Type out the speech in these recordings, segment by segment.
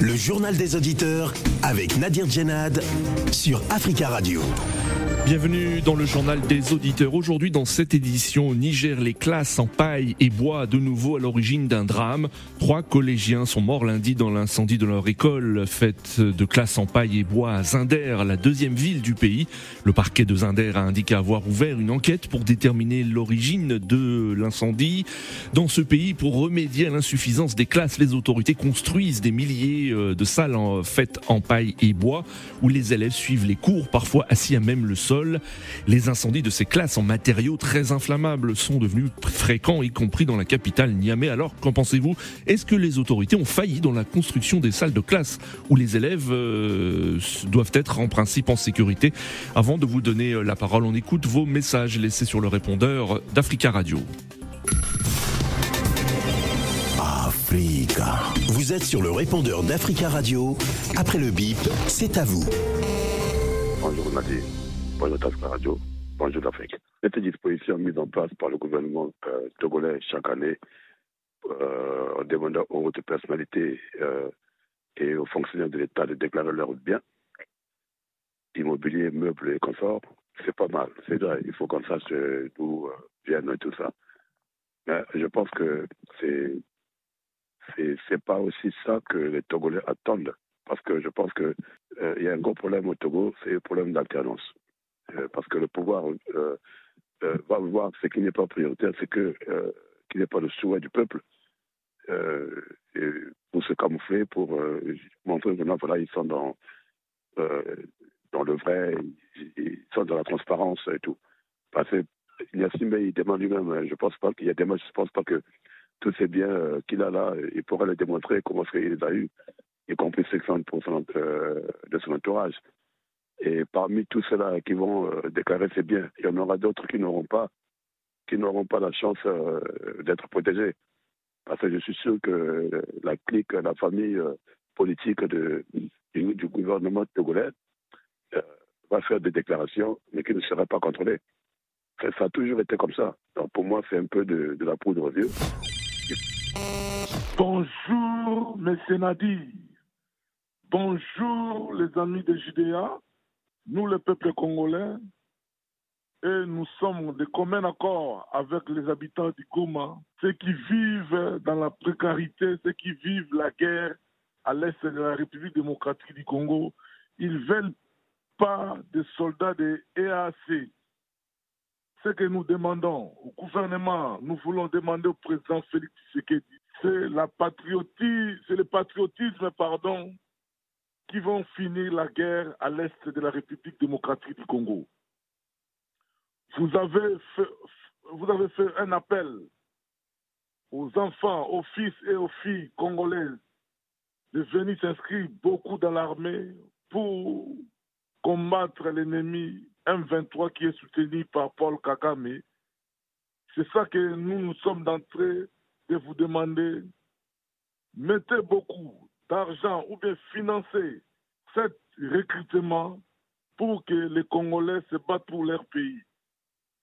Le journal des auditeurs avec Nadir Djenad sur Africa Radio. Bienvenue dans le journal des auditeurs. Aujourd'hui, dans cette édition, Niger, les classes en paille et bois de nouveau à l'origine d'un drame. Trois collégiens sont morts lundi dans l'incendie de leur école faite de classes en paille et bois à Zinder, la deuxième ville du pays. Le parquet de Zinder a indiqué avoir ouvert une enquête pour déterminer l'origine de l'incendie. Dans ce pays, pour remédier à l'insuffisance des classes, les autorités construisent des milliers euh, de salles faites en paille et bois où les élèves suivent les cours, parfois assis à même le sol les incendies de ces classes en matériaux très inflammables sont devenus fréquents, y compris dans la capitale Niamey. Alors, qu'en pensez-vous? Est-ce que les autorités ont failli dans la construction des salles de classe où les élèves euh, doivent être en principe en sécurité? Avant de vous donner euh, la parole, on écoute vos messages laissés sur le répondeur d'Africa Radio. Africa. Vous êtes sur le répondeur d'Africa Radio. Après le bip, c'est à vous. Bonjour Nadir. Bonjour Tasca Radio, bonjour l'Afrique. Cette disposition mise en place par le gouvernement euh, togolais chaque année euh, en demandant aux hautes personnalités euh, et aux fonctionnaires de l'État de déclarer leurs biens, immobilier, meubles et consorts, c'est pas mal. C'est vrai, il faut qu'on sache d'où viennent tout ça. Mais je pense que c'est pas aussi ça que les Togolais attendent. Parce que je pense qu'il il y a un gros problème au Togo, c'est le problème d'alternance. Euh, parce que le pouvoir euh, euh, va voir ce qui n'est pas prioritaire, c'est que qu'il n'est pas le souhait du peuple. pour se camoufler, pour montrer que voilà, ils sont dans, le vrai, ils sont dans la transparence et tout. Parce que Yassine il demande lui-même, je pense pas qu'il y a des je pense pas que tous ces biens qu'il a là, il pourrait les démontrer comment est-ce qu'il les a eus, y compris 60% de son entourage. Et parmi tous ceux-là qui vont euh, déclarer ces biens, il y en aura d'autres qui n'auront pas, qui n'auront pas la chance euh, d'être protégés. Parce que je suis sûr que la clique, la famille euh, politique de, du, gouvernement togolais va faire des déclarations, mais qui ne seraient pas contrôlées. Ça, a toujours été comme ça. Donc pour moi, c'est un peu de, la poudre aux yeux. Bonjour, M. Nadi. Bonjour, les amis de Judéa nous, le peuple congolais, et nous sommes de commun accord avec les habitants du Goma, ceux qui vivent dans la précarité, ceux qui vivent la guerre à l'est de la République démocratique du Congo. Ils ne veulent pas des soldats de EAC. Ce que nous demandons au gouvernement, nous voulons demander au président Félix Tshisekedi, c'est le patriotisme, pardon, qui vont finir la guerre à l'est de la République démocratique du Congo. Vous avez fait, un appel aux enfants, aux fils et aux filles congolaises de venir s'inscrire beaucoup dans l'armée pour combattre l'ennemi M23 qui est soutenu par Paul Kagame. C'est ça que nous nous sommes d'entrée de vous demander. Mettez beaucoup, d'argent ou bien financer cet recrutement pour que les Congolais se battent pour leur pays.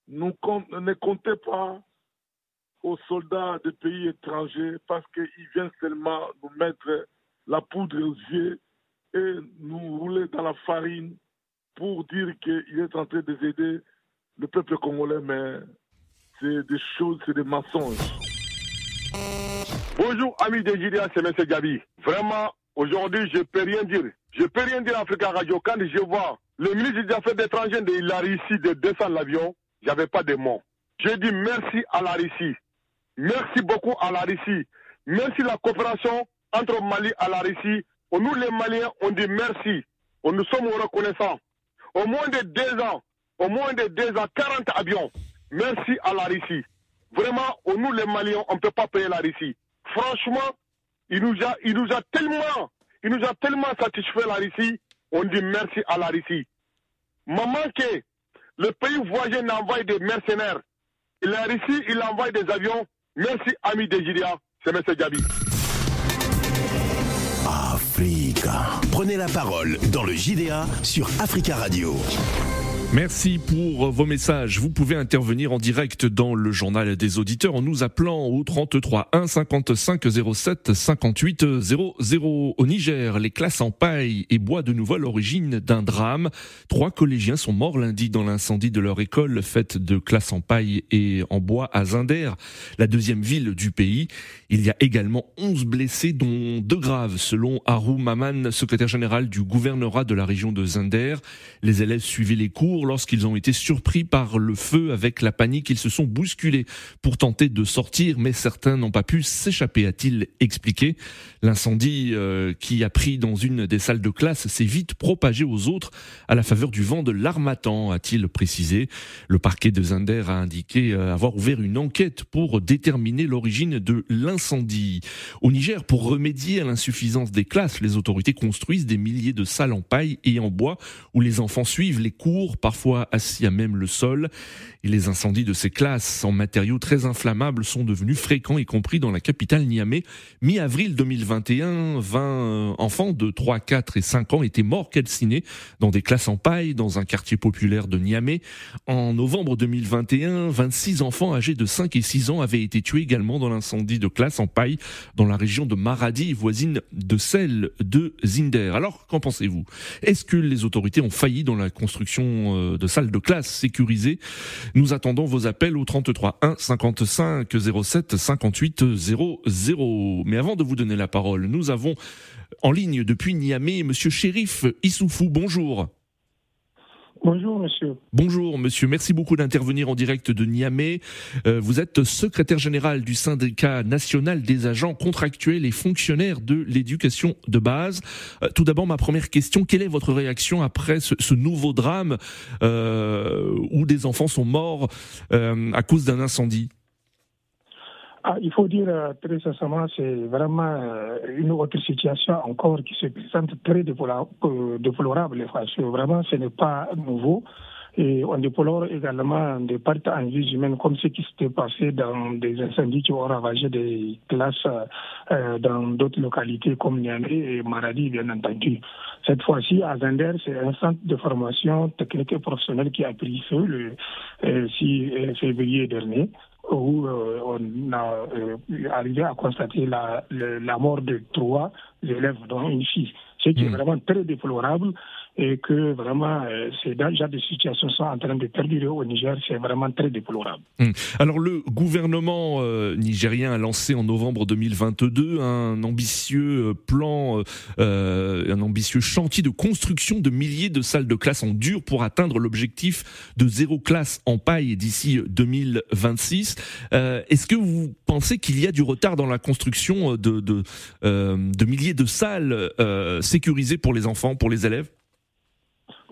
Nous ne comptez pas aux soldats des pays étrangers parce qu'ils viennent seulement nous mettre la poudre aux yeux et nous rouler dans la farine pour dire qu'il est en train d'aider le peuple congolais, mais c'est des choses, c'est des mensonges. Bonjour, amis de Gideon, c'est M. Gabi. Vraiment, aujourd'hui, je peux rien dire. Je peux rien dire à Africa Radio. Quand je vois le ministre des Affaires étrangères, de la Russie de descendre l'avion, j'avais pas de mots. Je dis merci à la Russie. Merci beaucoup à la Russie. Merci la coopération entre Mali et la Russie. Nous, les Maliens, on dit merci. Nous sommes reconnaissants. Au moins de deux ans, au moins de deux ans, 40 avions. Merci à la Russie. Vraiment, nous, les Maliens, on ne peut pas payer la Russie. Franchement, il nous a, tellement il nous a tellement satisfait la Russie, on dit merci à la Russie. Maman que le pays voisin envoie des mercenaires. La Russie, il envoie des avions. Merci, ami de C'est M. Gabi. Africa. Prenez la parole dans le JDA sur Africa Radio. Merci pour vos messages. Vous pouvez intervenir en direct dans le journal des auditeurs en nous appelant au 33 1 55 07 58 00. Au Niger, les classes en paille et bois de nouveau l'origine d'un drame. Trois collégiens sont morts lundi dans l'incendie de leur école faite de classes en paille et en bois à Zinder, la deuxième ville du pays. Il y a également 11 blessés dont deux graves selon Harou Maman, secrétaire général du gouvernorat de la région de Zinder. Les élèves suivaient les cours lorsqu'ils ont été surpris par le feu avec la panique. Ils se sont bousculés pour tenter de sortir, mais certains n'ont pas pu s'échapper, a-t-il expliqué. L'incendie euh, qui a pris dans une des salles de classe s'est vite propagé aux autres à la faveur du vent de l'armatan, a-t-il précisé. Le parquet de Zinder a indiqué euh, avoir ouvert une enquête pour déterminer l'origine de l'incendie. Au Niger, pour remédier à l'insuffisance des classes, les autorités construisent des milliers de salles en paille et en bois où les enfants suivent les cours, parfois assis à même le sol. Et les incendies de ces classes en matériaux très inflammables sont devenus fréquents, y compris dans la capitale Niamey. Mi-avril 2021, 20 enfants de 3, 4 et 5 ans étaient morts calcinés dans des classes en paille dans un quartier populaire de Niamey. En novembre 2021, 26 enfants âgés de 5 et 6 ans avaient été tués également dans l'incendie de classe en paille dans la région de Maradi, voisine de celle de Zinder. Alors, qu'en pensez-vous? Est-ce que les autorités ont failli dans la construction euh, de salles de classe sécurisées. Nous attendons vos appels au 33 1 55 07 58 00. Mais avant de vous donner la parole, nous avons en ligne depuis Niamey Monsieur Shérif Issoufou. Bonjour. Bonjour, monsieur. Bonjour, monsieur. Merci beaucoup d'intervenir en direct de Niamey. Euh, vous êtes secrétaire général du syndicat national des agents contractuels et fonctionnaires de l'éducation de base. Euh, tout d'abord, ma première question, quelle est votre réaction après ce, nouveau drame euh, où des enfants sont morts à cause d'un incendie? Ah, il faut dire euh, très sincèrement, c'est vraiment euh, une autre situation encore qui se présente très euh, déplorable. Vraiment, ce n'est pas nouveau. Et on déplore également des pertes en vie humaine, comme ce qui s'était passé dans des incendies qui ont ravagé des classes dans d'autres localités comme Niamey et Maradi, bien entendu. Cette fois-ci, à Zender, c'est un centre de formation technique et professionnelle qui a pris feu le euh, 6 février dernier où euh, on a euh, arrivé à constater la, la mort de trois élèves, dont une fille, ce qui est vraiment très déplorable et que vraiment euh, ces déjà des situations sont en train de perdurer au Niger, c'est vraiment très déplorable. Hum. Alors le gouvernement euh, nigérien a lancé en novembre 2022 un ambitieux euh, plan, euh, un ambitieux chantier de construction de milliers de salles de classe en dur pour atteindre l'objectif de zéro classe en paille d'ici 2026. Est-ce que vous pensez qu'il y a du retard dans la construction de, de, de milliers de salles sécurisées pour les enfants, pour les élèves?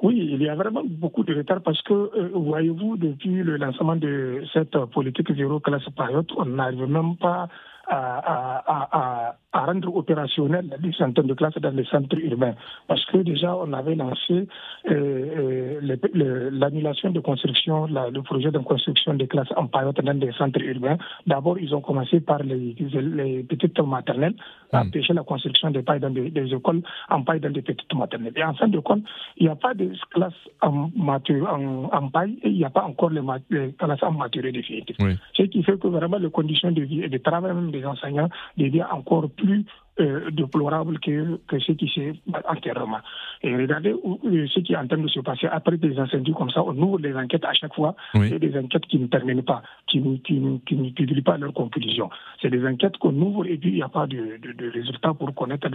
Oui, il y a vraiment beaucoup de retard parce que, euh, voyez-vous, depuis le lancement de cette politique zéro classe période, on n'arrive même pas à, à, à, à, rendre opérationnel les centaines de classes dans les centres urbains. Parce que déjà, on avait lancé euh, euh l'annulation de construction, la, le projet de construction des classes en période dans des centres urbains. D'abord, ils ont commencé par les, les petites maternelles, à hmm. empêcher la construction des pailles dans des, des, écoles en paille dans des petites maternelles. Et en fin de compte, il n'y a pas de classes en, en, en paille et il n'y a pas encore les, les classes en matière définitive. Oui. Ce qui fait que vraiment les conditions de vie et de travail même des enseignants devient encore plus listening. Euh, déplorable que, que ce qui s'est antérieurement. Et regardez où, euh, ce qui est en train de se passer après des incendies comme ça. On ouvre les enquêtes à chaque fois. Oui. C'est des enquêtes qui ne terminent pas, qui, qui, qui ne publient pas leurs conclusions. C'est des enquêtes qu'on ouvre et puis il n'y a pas de, de, de résultat pour connaître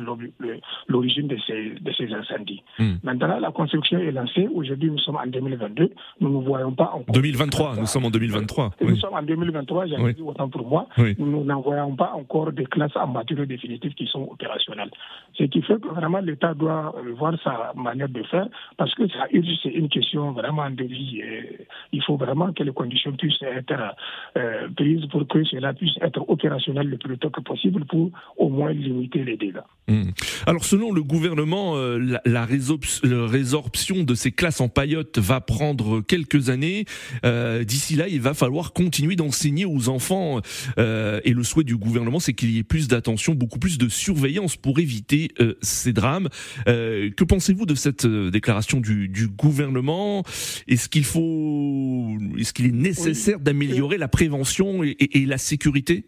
l'origine de ces, de ces incendies. Mm. Maintenant, la construction est lancée. Aujourd'hui, nous sommes en 2022. Nous ne voyons pas encore. 2023, nous sommes en 2023. Nous sommes en 2023, j'ai oui. dit autant pour moi. Oui. Nous n'en voyons pas encore des classes en matière définitive qui sont. Ce qui fait que vraiment l'État doit revoir sa manière de faire parce que c'est une question vraiment de vie. Il faut vraiment que les conditions puissent être euh, prises pour que cela puisse être opérationnel le plus tôt que possible pour au moins limiter les dégâts. Mmh. Alors selon le gouvernement, euh, la, résorption de ces classes en paillotte va prendre quelques années. Euh, D'ici là, il va falloir continuer d'enseigner aux enfants. Euh, et le souhait du gouvernement, c'est qu'il y ait plus d'attention, beaucoup plus de surveillance pour éviter ces drames. que pensez-vous de cette déclaration du, du gouvernement? Est-ce qu'il faut, est-ce qu'il est nécessaire d'améliorer la prévention et, et la sécurité?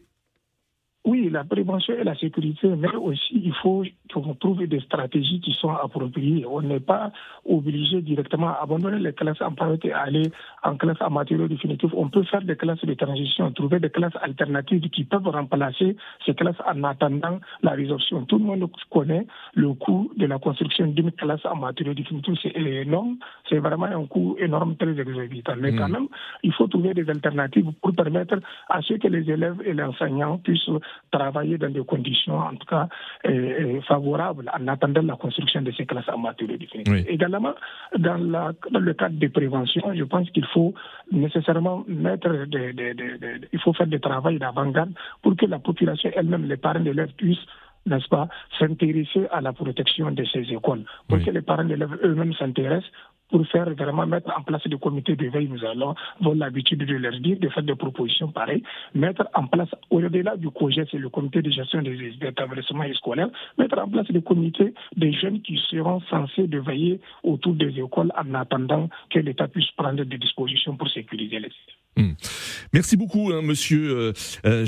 Oui, la prévention et la sécurité, mais aussi il faut qu'on trouve des stratégies qui sont appropriées. On n'est pas obligé directement à abandonner les classes en priorité et aller en classe en matériaux définitifs. On peut faire des classes de transition, trouver des classes alternatives qui peuvent remplacer ces classes en attendant la résorption. Tout le monde connaît le coût de la construction d'une classe en matériaux définitifs. C'est énorme. C'est vraiment un coût énorme, très exorbitant. Mais quand mm. même, il faut trouver des alternatives pour permettre à ce que les élèves et les enseignants puissent travailler dans des conditions, en tout cas, euh, euh, favorables en attendant la construction de ces classes en matière définitive. Également, dans, la, dans, le cadre de prévention, je pense qu'il faut nécessairement mettre des, il faut faire des travaux d'avant-garde pour que la population elle-même, les parents d'élèves puissent n'est-ce pas, s'intéresser à la protection de ces écoles. Pour que les parents d'élèves eux-mêmes s'intéressent pour faire vraiment mettre en place des comités de veille. Nous allons avoir l'habitude de leur dire, de faire des propositions pareilles, mettre en place, au-delà du projet, c'est le comité de gestion des établissements scolaires, mettre en place des comités des jeunes qui seront censés de veiller autour des écoles en attendant que l'État puisse prendre des dispositions pour sécuriser les Hmm. Merci beaucoup, hein, Monsieur euh, euh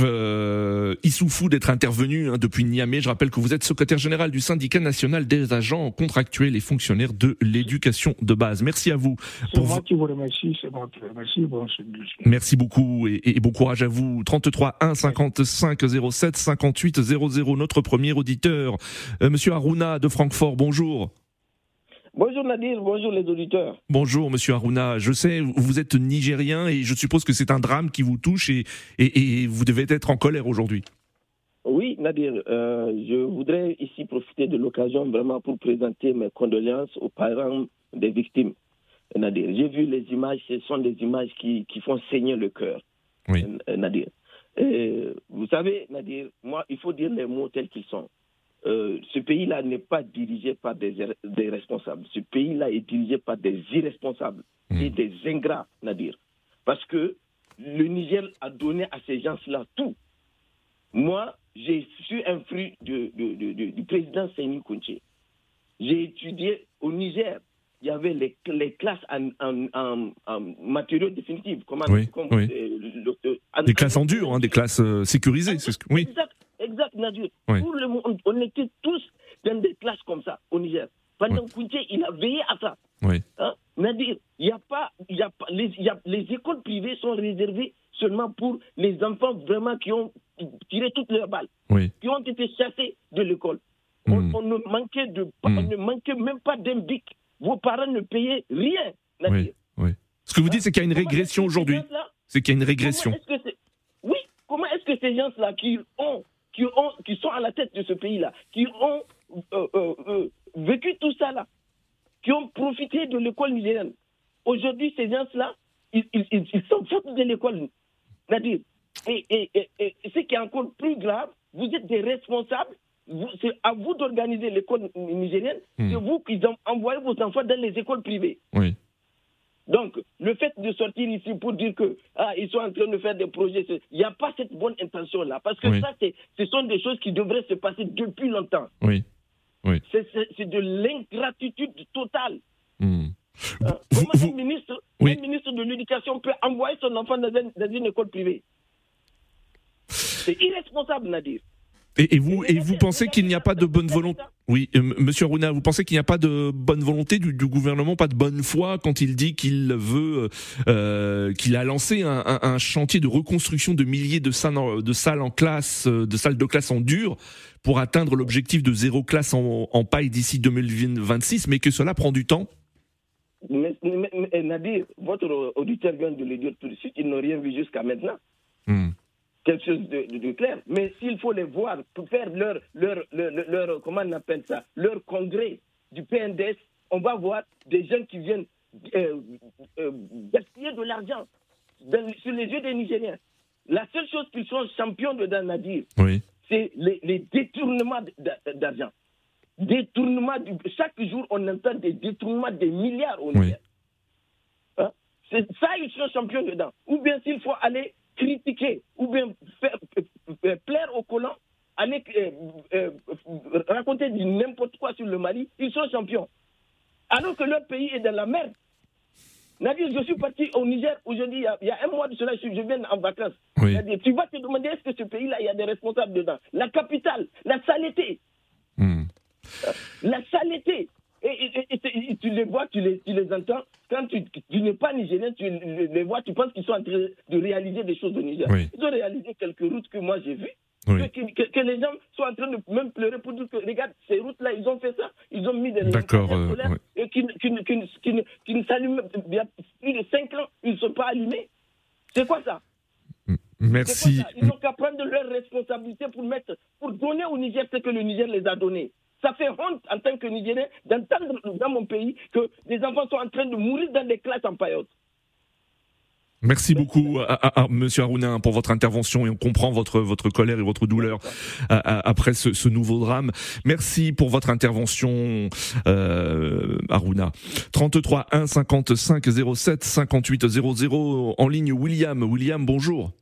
euh, Issoufou, d'être intervenu hein, depuis Niamey. Je rappelle que vous êtes secrétaire général du syndicat national des agents contractuels et fonctionnaires de l'éducation de base. Merci à vous. C'est moi qui vous remercie. C'est moi qui vous remercie. Merci beaucoup et, et, bon courage à vous. 33 1 55 07 58 00. Notre premier auditeur, euh, Monsieur Aruna de Francfort. Bonjour. Bonjour Nadir, bonjour les auditeurs. Bonjour Monsieur Aruna, je sais, vous êtes nigérien et je suppose que c'est un drame qui vous touche et, et, vous devez être en colère aujourd'hui. Oui Nadir, euh, je voudrais ici profiter de l'occasion vraiment pour présenter mes condoléances aux parents des victimes. Nadir, j'ai vu les images, ce sont des images qui, qui font saigner le cœur. Oui. Euh, Nadir. Et vous savez, Nadir, moi, il faut dire les mots tels qu'ils sont. Euh, ce pays-là n'est pas dirigé par des, des responsables. Ce pays-là est dirigé par des irresponsables et hmm. des ingrats, Nadir. Parce que le Niger a donné à ces gens-là tout. Moi, j'ai suis un fruit du président Seyni Kounché. J'ai étudié au Niger. Il y avait les, les classes en, en, matériaux définitifs. Comment, oui, oui. Euh, des classes en dur, hein, des classes euh, sécurisées. ce que, oui. Exact exact, Nadir. Tout le monde, on était tous dans des classes comme ça au Niger. Pendant oui. il a veillé à ça. Oui. Hein? Nadir, il y a pas, y a pas, les, y a, les écoles privées sont réservées seulement pour les enfants vraiment qui ont tiré toutes leurs balles, qui ont été chassés de l'école. On, hmm. on, ne manquait de, on hmm. ne manquait même pas d'un bic. Vos parents ne payaient rien. Oui, oui. Ce que vous dites, c'est qu'il y a une régression aujourd'hui. C'est qu'il y a une régression. oui, comment est-ce que ces gens-là qui ont qui, ont, qui sont à la tête de ce pays-là, qui ont euh, euh, euh, vécu tout ça là, qui ont profité de l'école nigérienne. Aujourd'hui, ces gens-là, ils, ils, ils s'en foutent de l'école. C'est-à-dire, et, et, et, ce qui est encore plus grave, vous êtes des responsables. C'est à vous d'organiser l'école nigérienne. Hmm. C'est vous qui envoyez vos enfants dans les écoles privées. Oui. Donc, le fait de sortir ici pour dire que ah, ils sont en train de faire des projets, il n'y a pas cette bonne intention-là. Parce que ça, ce sont des choses qui devraient se passer depuis longtemps. Oui. oui. C'est de l'ingratitude totale. Hmm. Euh, comment un, ministre, ministre de l'Éducation peut envoyer son enfant dans une école privée? C'est irresponsable, Nadir. Et, vous, et vous pensez qu'il n'y a pas de bonne volonté Oui, euh, Monsieur vous pensez qu'il n'y a pas de bonne volonté du, gouvernement, pas de bonne foi quand il dit qu'il veut, euh, qu'il a lancé un, chantier de reconstruction de milliers de salles, en, de salles en classe, euh, de salles de classe en dur, pour atteindre l'objectif de zéro classe en, paille d'ici 2026, mais que cela prend du temps? Mais, Nadir, votre auditeur vient de le dire tout de suite, ils n'ont rien vu jusqu'à maintenant. Hmm quelque chose de, clair. Mais s'il faut les voir pour faire leur, leur, leur, comment on appelle ça, leur congrès du PNDS, on va voir des gens qui viennent euh, euh, gaspiller de l'argent sur les yeux des Nigériens. La seule chose qu'ils sont champions de Nadir, oui. c'est les, détournements d'argent. Détournement, chaque jour, on entend des détournements des milliards au Niger. Hein? C'est ça, ils sont champions dedans. Ou bien s'il faut aller critiquer ou bien faire, plaire aux collants, aller raconter du n'importe quoi sur le Mali, ils sont champions. Alors que leur pays est dans la merde. Nadir, je suis parti au Niger aujourd'hui, il y, a un mois de cela, je, viens en vacances. tu vas te demander est-ce que ce pays-là, il y a des responsables dedans? La capitale, la saleté. Hmm. La saleté. Et, tu les vois, tu les, tu les entends. Quand tu, n'es pas nigérien, tu les vois, tu penses qu'ils sont en train de réaliser des choses au Niger. Ils ont réalisé quelques routes que moi j'ai vues. Que, les gens sont en train de même pleurer pour dire que, regarde, ces routes-là, ils ont fait ça. Ils ont mis des D'accord, euh, et qui, qui, ne s'allument, il y a plus de 5 ans, ils ne sont pas allumés. C'est quoi ça? Merci. Ils n'ont qu'à prendre leurs responsabilités pour mettre, pour donner au Niger ce que le Niger les a donné. Ça fait honte en tant que Nigérien d'entendre dans mon pays que des enfants sont en train de mourir dans des classes en paillotte. Merci beaucoup, à, Monsieur Aruna, pour votre intervention et on comprend votre votre colère et votre douleur après ce, nouveau drame. Merci pour votre intervention, euh, Aruna. 33 1 55 07 58 00 en ligne. William, William, bonjour.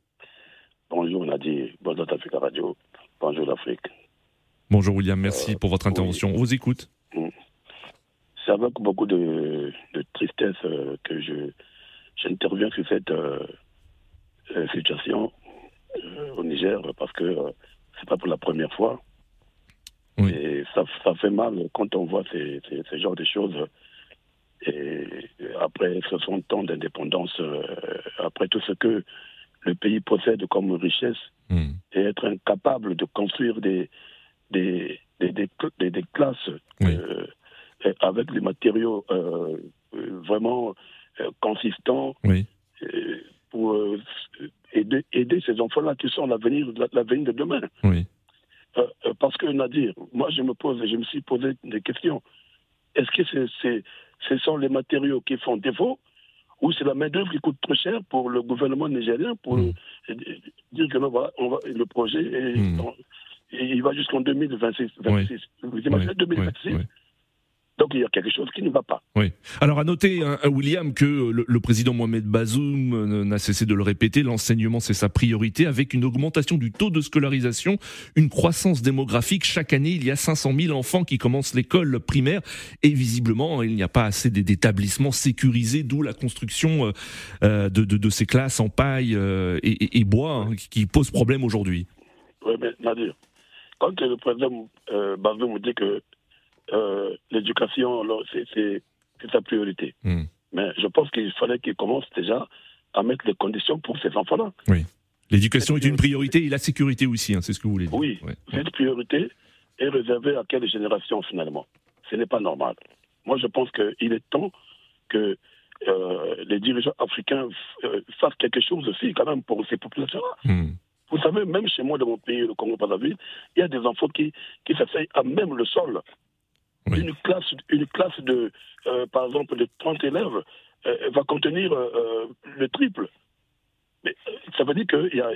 Bonjour Nadir, bonjour Africa Radio, bonjour l'Afrique. Bonjour William, merci euh, pour votre intervention. On vous écoute. C'est avec beaucoup de, tristesse euh, que je j'interviens sur cette euh, situation au Niger parce que c'est pas pour la première fois. Et ça, fait mal quand on voit ces, ces, genres de choses. Et après 60 ans d'indépendance, après tout ce que le pays possède comme richesse, mm. et être incapable de construire des, des, des, des, classes euh, avec des matériaux euh, vraiment euh, consistants pour aider, aider, ces enfants-là qui sont l'avenir l'avenir de demain. parce que Nadir, moi je me pose, je me suis posé des questions. Est-ce que c'est, ce sont les matériaux qui font défaut ou c'est la main-d'œuvre qui coûte trop cher pour le gouvernement nigérien pour dire que voilà, on va, le projet est, il va jusqu'en 2026. 26. Vous imaginez 2026 donc il y a quelque chose qui ne va pas. Oui. Alors à noter, hein, William, que le, président Mohamed Bazoum euh, n'a cessé de le répéter, l'enseignement c'est sa priorité, avec une augmentation du taux de scolarisation, une croissance démographique. Chaque année, il y a 500 000 enfants qui commencent l'école primaire, et visiblement, il n'y a pas assez d'établissements sécurisés, d'où la construction euh, euh, de, de, ces classes en paille et, bois hein, qui pose problème aujourd'hui. Oui, mais Nadir, quand le président euh, Bazoum dit que euh, l'éducation, c'est sa priorité. Hmm. Mais je pense qu'il fallait qu'il commence déjà à mettre les conditions pour ces enfants-là. Oui. L'éducation est une priorité et la sécurité aussi, hein, c'est ce que vous voulez dire. Oui, cette priorité est réservée à quelle génération finalement Ce n'est pas normal. Moi, je pense qu'il est temps que euh, les dirigeants africains euh, fassent quelque chose aussi quand même pour ces populations-là. Hmm. Vous savez, même chez moi, dans mon pays, le Congo-Brazzaville, il y a des enfants qui, qui s'asseyent à même le sol. Une, classe, une classe de, euh, par exemple, de 30 élèves euh, va contenir euh, le triple. Mais ça veut dire que y a,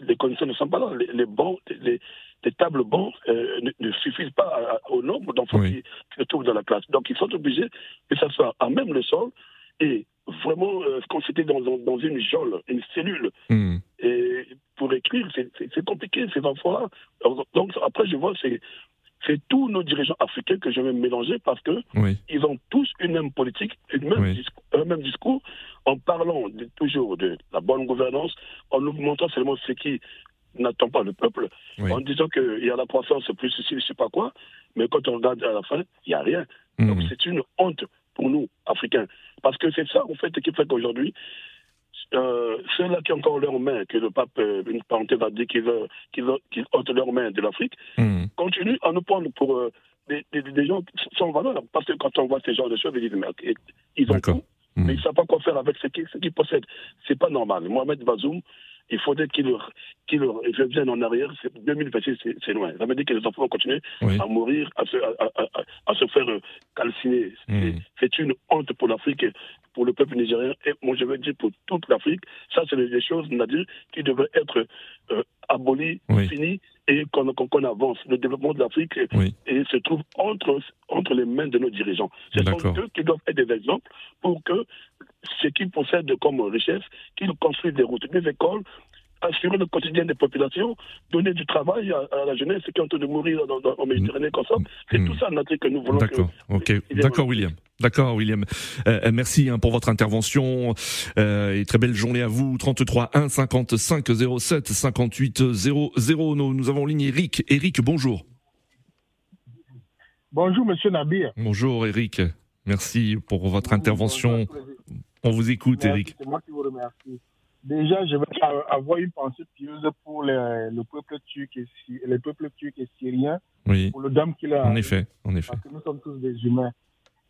les conditions ne sont pas là. Les, bancs, les, tables bancs ne, suffisent pas au nombre d'enfants qui, se trouvent dans la classe. Donc ils sont obligés de s'asseoir à même le sol et vraiment quand c'était dans, dans, une geôle, une cellule. Hmm. Pour écrire, c'est compliqué, ces enfants-là. Donc après, je vois, c'est c'est tous nos dirigeants africains que je vais mélanger parce que ils ont tous une même politique, même discours, un même discours, en parlant toujours de la bonne gouvernance, en nous montrant seulement ce qui n'attend pas le peuple, en disant qu'il y a la croissance plus ceci, je ne sais pas quoi, mais quand on regarde à la fin, il n'y a rien. Hmm. Donc c'est une honte pour nous, Africains. Parce que c'est ça, en fait, qui fait qu'aujourd'hui, euh, ceux-là qui ont encore leurs mains, que le pape, euh, une parenthèse, a dit qu'ils qu qu ôtent leurs mains de l'Afrique, hmm. continuent à nous prendre pour euh, des, des, gens sans valeur. Parce que quand on voit ces genres de choses, ils disent, mais ils ont tout, hmm. mais ils ne savent pas quoi faire avec ce qu'ils possèdent. C'est pas normal. Mohamed Bazoum, il faudrait qu'il qu revienne en arrière. 2026, c'est loin. Ça veut dire que les enfants vont continuer à mourir, à se, à, à, à se faire calciner. Hmm. C'est une honte pour l'Afrique pour le peuple nigérien et moi je veux dire pour toute l'Afrique. Ça, c'est des choses, Nadir, qui devraient être euh, abolies, finies et qu'on avance. Le développement de l'Afrique se trouve entre, entre les mains de nos dirigeants. Ce sont eux qui doivent être des exemples pour que ce qu'ils possèdent comme richesse, qu'ils construisent des routes, des écoles, assurer le quotidien des populations, donner du travail à, la jeunesse qui est en train de mourir dans, en Méditerranée comme ça. C'est hmm. tout ça, Nathalie, que nous voulons. D'accord. D'accord, William. D'accord, William. Euh, euh, merci hein, pour votre intervention euh, et très belle journée à vous. 33 1 55 07 58 00. Nous, nous avons en ligne Eric. Eric, bonjour. Bonjour, Monsieur Nabir. Bonjour, Eric. Merci pour votre intervention. On vous écoute, Eric. C'est moi qui vous remercie. Déjà, je vais avoir une pensée pieuse pour le peuple turc et les peuples turcs et syriens. Oui. Pour le dame qu'il a. En effet, en effet. Parce que nous sommes tous des humains.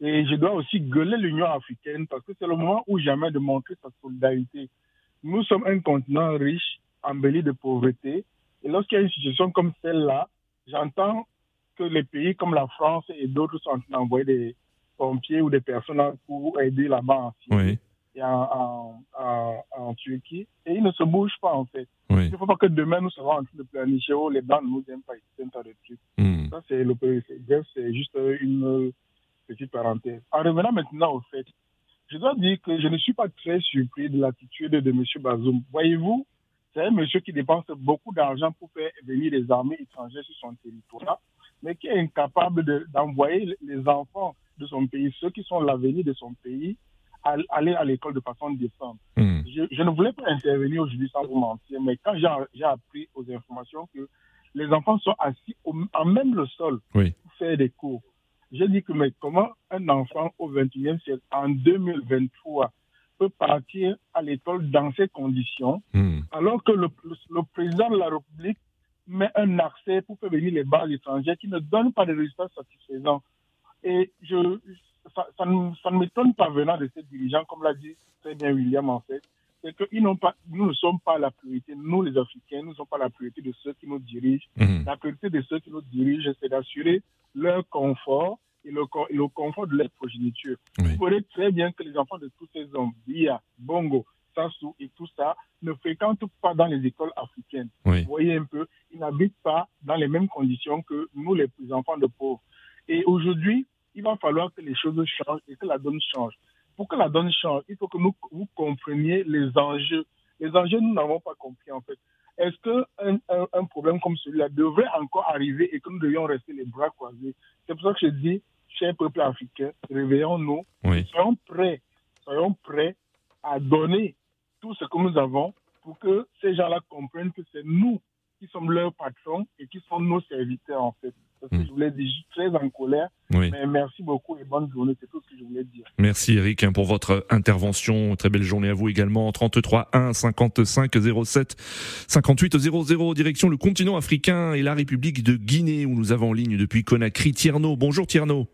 Et je dois aussi gueuler l'Union africaine parce que c'est le moment où jamais de montrer sa solidarité. Nous sommes un continent riche, embelli de pauvreté. Et lorsqu'il y a une situation comme celle-là, j'entends que les pays comme la France et d'autres sont en train d'envoyer des pompiers ou des personnes pour aider là-bas en Syrie et en, Turquie. Et ils ne se bougent pas, en fait. Il ne faut pas que demain, nous serons en train de planifier, oh, les Blancs ne nous aiment pas, ils tas de trucs. Hmm. Ça, c'est le c'est juste une petite parenthèse. En revenant maintenant au fait, je dois dire que je ne suis pas très surpris de l'attitude de M. Bazoum. Voyez-vous, c'est un monsieur qui dépense beaucoup d'argent pour faire venir des armées étrangères sur son territoire, mais qui est incapable d'envoyer les enfants de son pays, ceux qui sont l'avenir de son pays, aller à l'école de façon décente. Hmm. Je, ne voulais pas intervenir aujourd'hui sans vous mentir, mais quand j'ai appris aux informations que les enfants sont assis en même le sol pour faire des cours, j'ai dit que, mais comment un enfant au 21e siècle, en 2023, peut partir à l'école dans ces conditions, hmm. alors que le, président de la République met un accès pour faire venir les bases étrangères qui ne donnent pas de résultats satisfaisants? Et je, ça, ça, ne, m'étonne pas venant de ces dirigeants, comme l'a dit très bien William en fait, c'est que ils pas, nous ne sommes pas la priorité, nous les Africains, nous ne sommes pas la priorité de ceux qui nous dirigent. Hmm. La priorité de ceux qui nous dirigent, c'est d'assurer leur confort et le, le confort de leur progéniture. Vous voyez très bien que les enfants de tous ces hommes, Bia, Bongo, Sassou et tout ça, ne fréquentent pas dans les écoles africaines. Vous voyez un peu, ils n'habitent pas dans les mêmes conditions que nous, les enfants de pauvres. Et aujourd'hui, il va falloir que les choses changent et que la donne change. Pour que la donne change, il faut que nous, vous compreniez les enjeux. Les enjeux, nous n'avons pas compris en fait. Est-ce qu'un un, problème comme celui-là devrait encore arriver et que nous devions rester les bras croisés? C'est pour ça que je dis, chers peuples africains, réveillons-nous, soyons prêts, soyons prêts à donner tout ce que nous avons pour que ces gens-là comprennent que c'est nous qui sommes leurs patrons et qui sont nos serviteurs en fait. Hmm. je voulais dire, je suis très en colère. Mais merci beaucoup et bonne journée. C'est tout ce que je voulais dire. Merci Eric hein, pour votre intervention. Très belle journée à vous également. 33 1 55 07 58 00 direction le continent africain et la République de Guinée où nous avons en ligne depuis Conakry Tierno. Bonjour Tierno.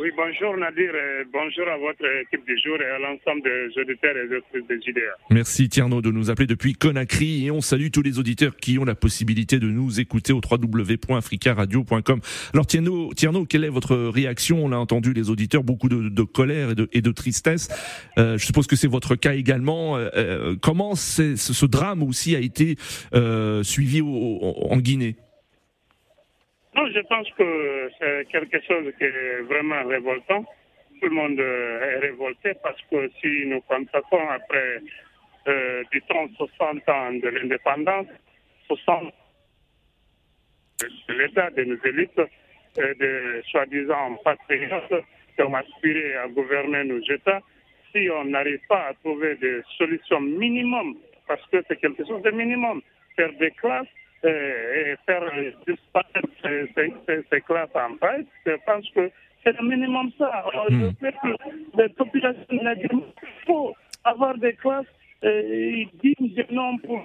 Oui, bonjour Nadir, bonjour à votre équipe du jour et à l'ensemble des auditeurs et auditrices de JDA. Merci Tierno de nous appeler depuis Conakry et on salue tous les auditeurs qui ont la possibilité de nous écouter au www.africaradio.com. Alors Tierno, Tierno, quelle est votre réaction? On a entendu les auditeurs, beaucoup de, colère et de, et de tristesse. Euh, je suppose que c'est votre cas également. Euh, euh comment ce, drame aussi a été suivi en Guinée? Non, je pense que c'est quelque chose qui est vraiment révoltant. Tout le monde est révolté parce que si nous constatons après, euh, 60 ans de l'indépendance, 60 de l'État, de nos élites, euh, de soi-disant patriotes qui ont aspiré à gouverner nos États, si on n'arrive pas à trouver des solutions minimum, parce que c'est quelque chose de minimum, faire des classes, et faire disparaître ces, ces, classes en paix, je pense que c'est le minimum ça. Hmm. Les populations il faut avoir des classes dignes de nom pour.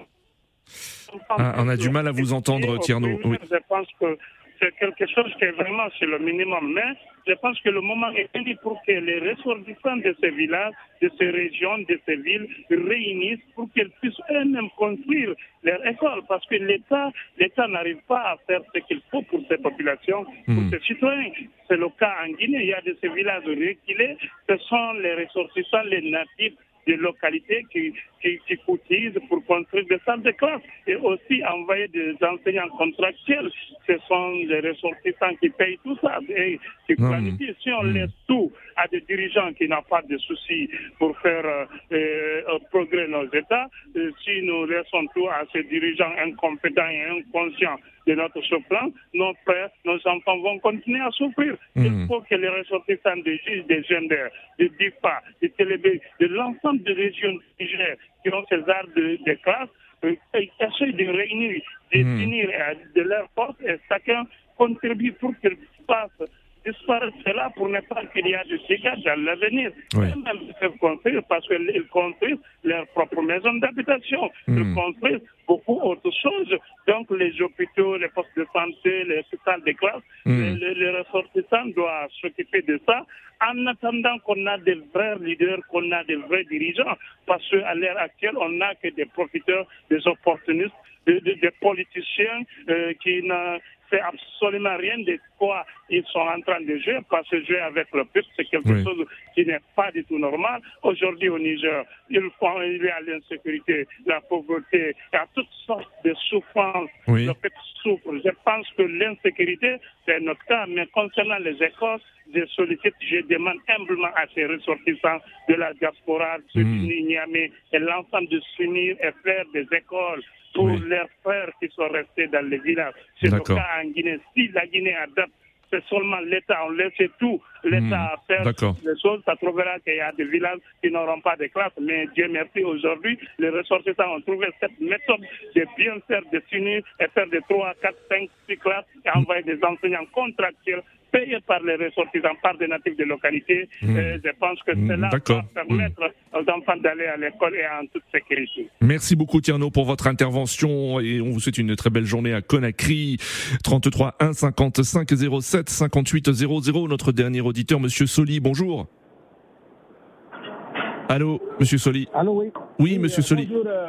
Ah, on a du mal à vous entendre, Tierno. Oui. Je pense que c'est quelque chose qui est vraiment sur le minimum. Mais je pense que le moment est venu pour que les ressortissants de ces villages, de ces régions, de ces villes réunissent pour qu'elles puissent eux-mêmes construire leur école. Parce que l'État, l'État n'arrive pas à faire ce qu'il faut pour ces populations, pour hmm. ces citoyens. C'est le cas en Guinée. Il y a de ces villages reculés. Ce sont les ressortissants, les natifs des localités qui, qui, qui, cotisent pour construire des salles de classe et aussi envoyer des enseignants contractuels. Ce sont les ressortissants qui payent tout ça et qui planifient. Si on hmm. laisse tout à des dirigeants qui n'ont pas de soucis pour faire euh, progrès nos États, si nous laissons tout à ces dirigeants incompétents et inconscients de notre plan, nos frères, nos enfants vont continuer à souffrir. Il hmm. faut que les ressortissants des juges, des gendarmes, des DIFA, des Télébé, de l'ensemble des régions qui ont ces arts de, de classe, euh, essayent de réunir, de mmh. de leur force et chacun contribue pour qu'il fasse disparaître cela pour ne pas qu'il y ait de dégâts dans l'avenir. Oui. Ils peuvent construire parce qu'ils construisent leurs propres maisons d'habitation. Ils hmm. construisent beaucoup autre chose. Donc les hôpitaux, les postes de santé, les hôpitaux de classe, hmm. les, ressortissants doivent s'occuper de ça en attendant qu'on a des vrais leaders, qu'on a des vrais dirigeants. Parce qu'à l'heure actuelle, on n'a que des profiteurs, des opportunistes, des, politiciens euh, qui n'ont c'est absolument rien de quoi ils sont en train de jouer, parce que jouer avec le peuple, c'est quelque chose qui n'est pas du tout normal. Aujourd'hui au Niger, il, y a l'insécurité, la pauvreté, il y a toutes sortes de souffrances. Le peuple souffre. Je pense que l'insécurité, c'est notre cas, mais concernant les écoles, je sollicite, je demande humblement à ces ressortissants de la diaspora, de mmh. Niamey et l'ensemble de s'unir et faire des écoles pour leurs frères qui sont restés dans les villages. C'est le cas en Guinée. Si la Guinée adapte, c'est seulement l'État, on laisse tout l'État hmm. faire les choses, ça trouvera qu'il y a des villages qui n'auront pas de classe. Mais Dieu merci, aujourd'hui, les ressortissants ont trouvé cette méthode de bien faire, de s'unir et faire de 3, 4, 5, 6 classes et envoyer des enseignants contractuels payés par les ressortissants, par des natifs de localité. Hmm. je pense que hmm. cela va permettre aux enfants d'aller à l'école et en toute sécurité. Merci beaucoup Tierno pour votre intervention et on vous souhaite une très belle journée à Conakry. 33 1 55 07 58 00. Notre dernier auditeur, Monsieur Soli, bonjour. Allô, Monsieur Soli. Allô, oui. Oui, Monsieur euh, Soli. Bonjour, euh,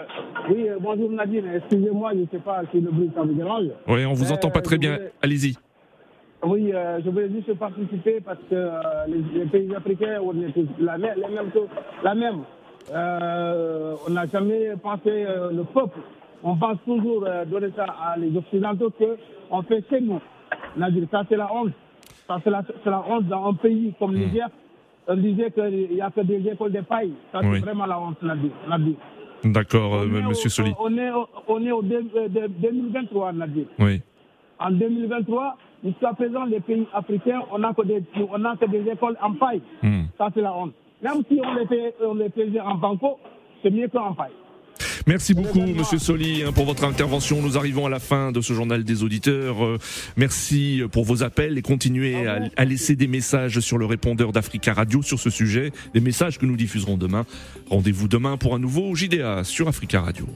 oui, euh, bonjour Nadine. Excusez-moi, je ne sais pas si le bruit ça vous dérange. Oui, on vous entend pas très bien. Allez-y. Oui, euh, je voulais juste participer parce que euh, les, pays africains, on est tous la même, les mêmes la même. Euh, on n'a jamais pensé le peuple. On pense toujours donner ça à les Occidentaux qu'on fait chez nous. ça c'est la honte. Ça c'est la, la, honte dans un pays comme le hmm. Niger. On disait qu'il n'y a que des écoles de paille. Ça c'est vraiment la honte, Nadir. D'accord, Monsieur Soli. On est, on est au 2023, Nadir. Oui. En 2023, Jusqu'à présent, les pays africains, on n'a que, des, que des écoles en paille. Hmm. Ça, c'est la honte. Même si on les, fait, on les faisait en banco, c'est mieux qu'en paille. Merci beaucoup, Monsieur Soli, hein, pour votre intervention. Nous arrivons à la fin de ce journal des auditeurs. Euh, merci pour vos appels et continuez à, à, laisser des messages sur le répondeur d'Africa Radio sur ce sujet, des messages que nous diffuserons demain. Rendez-vous demain pour un nouveau JDA sur Africa Radio.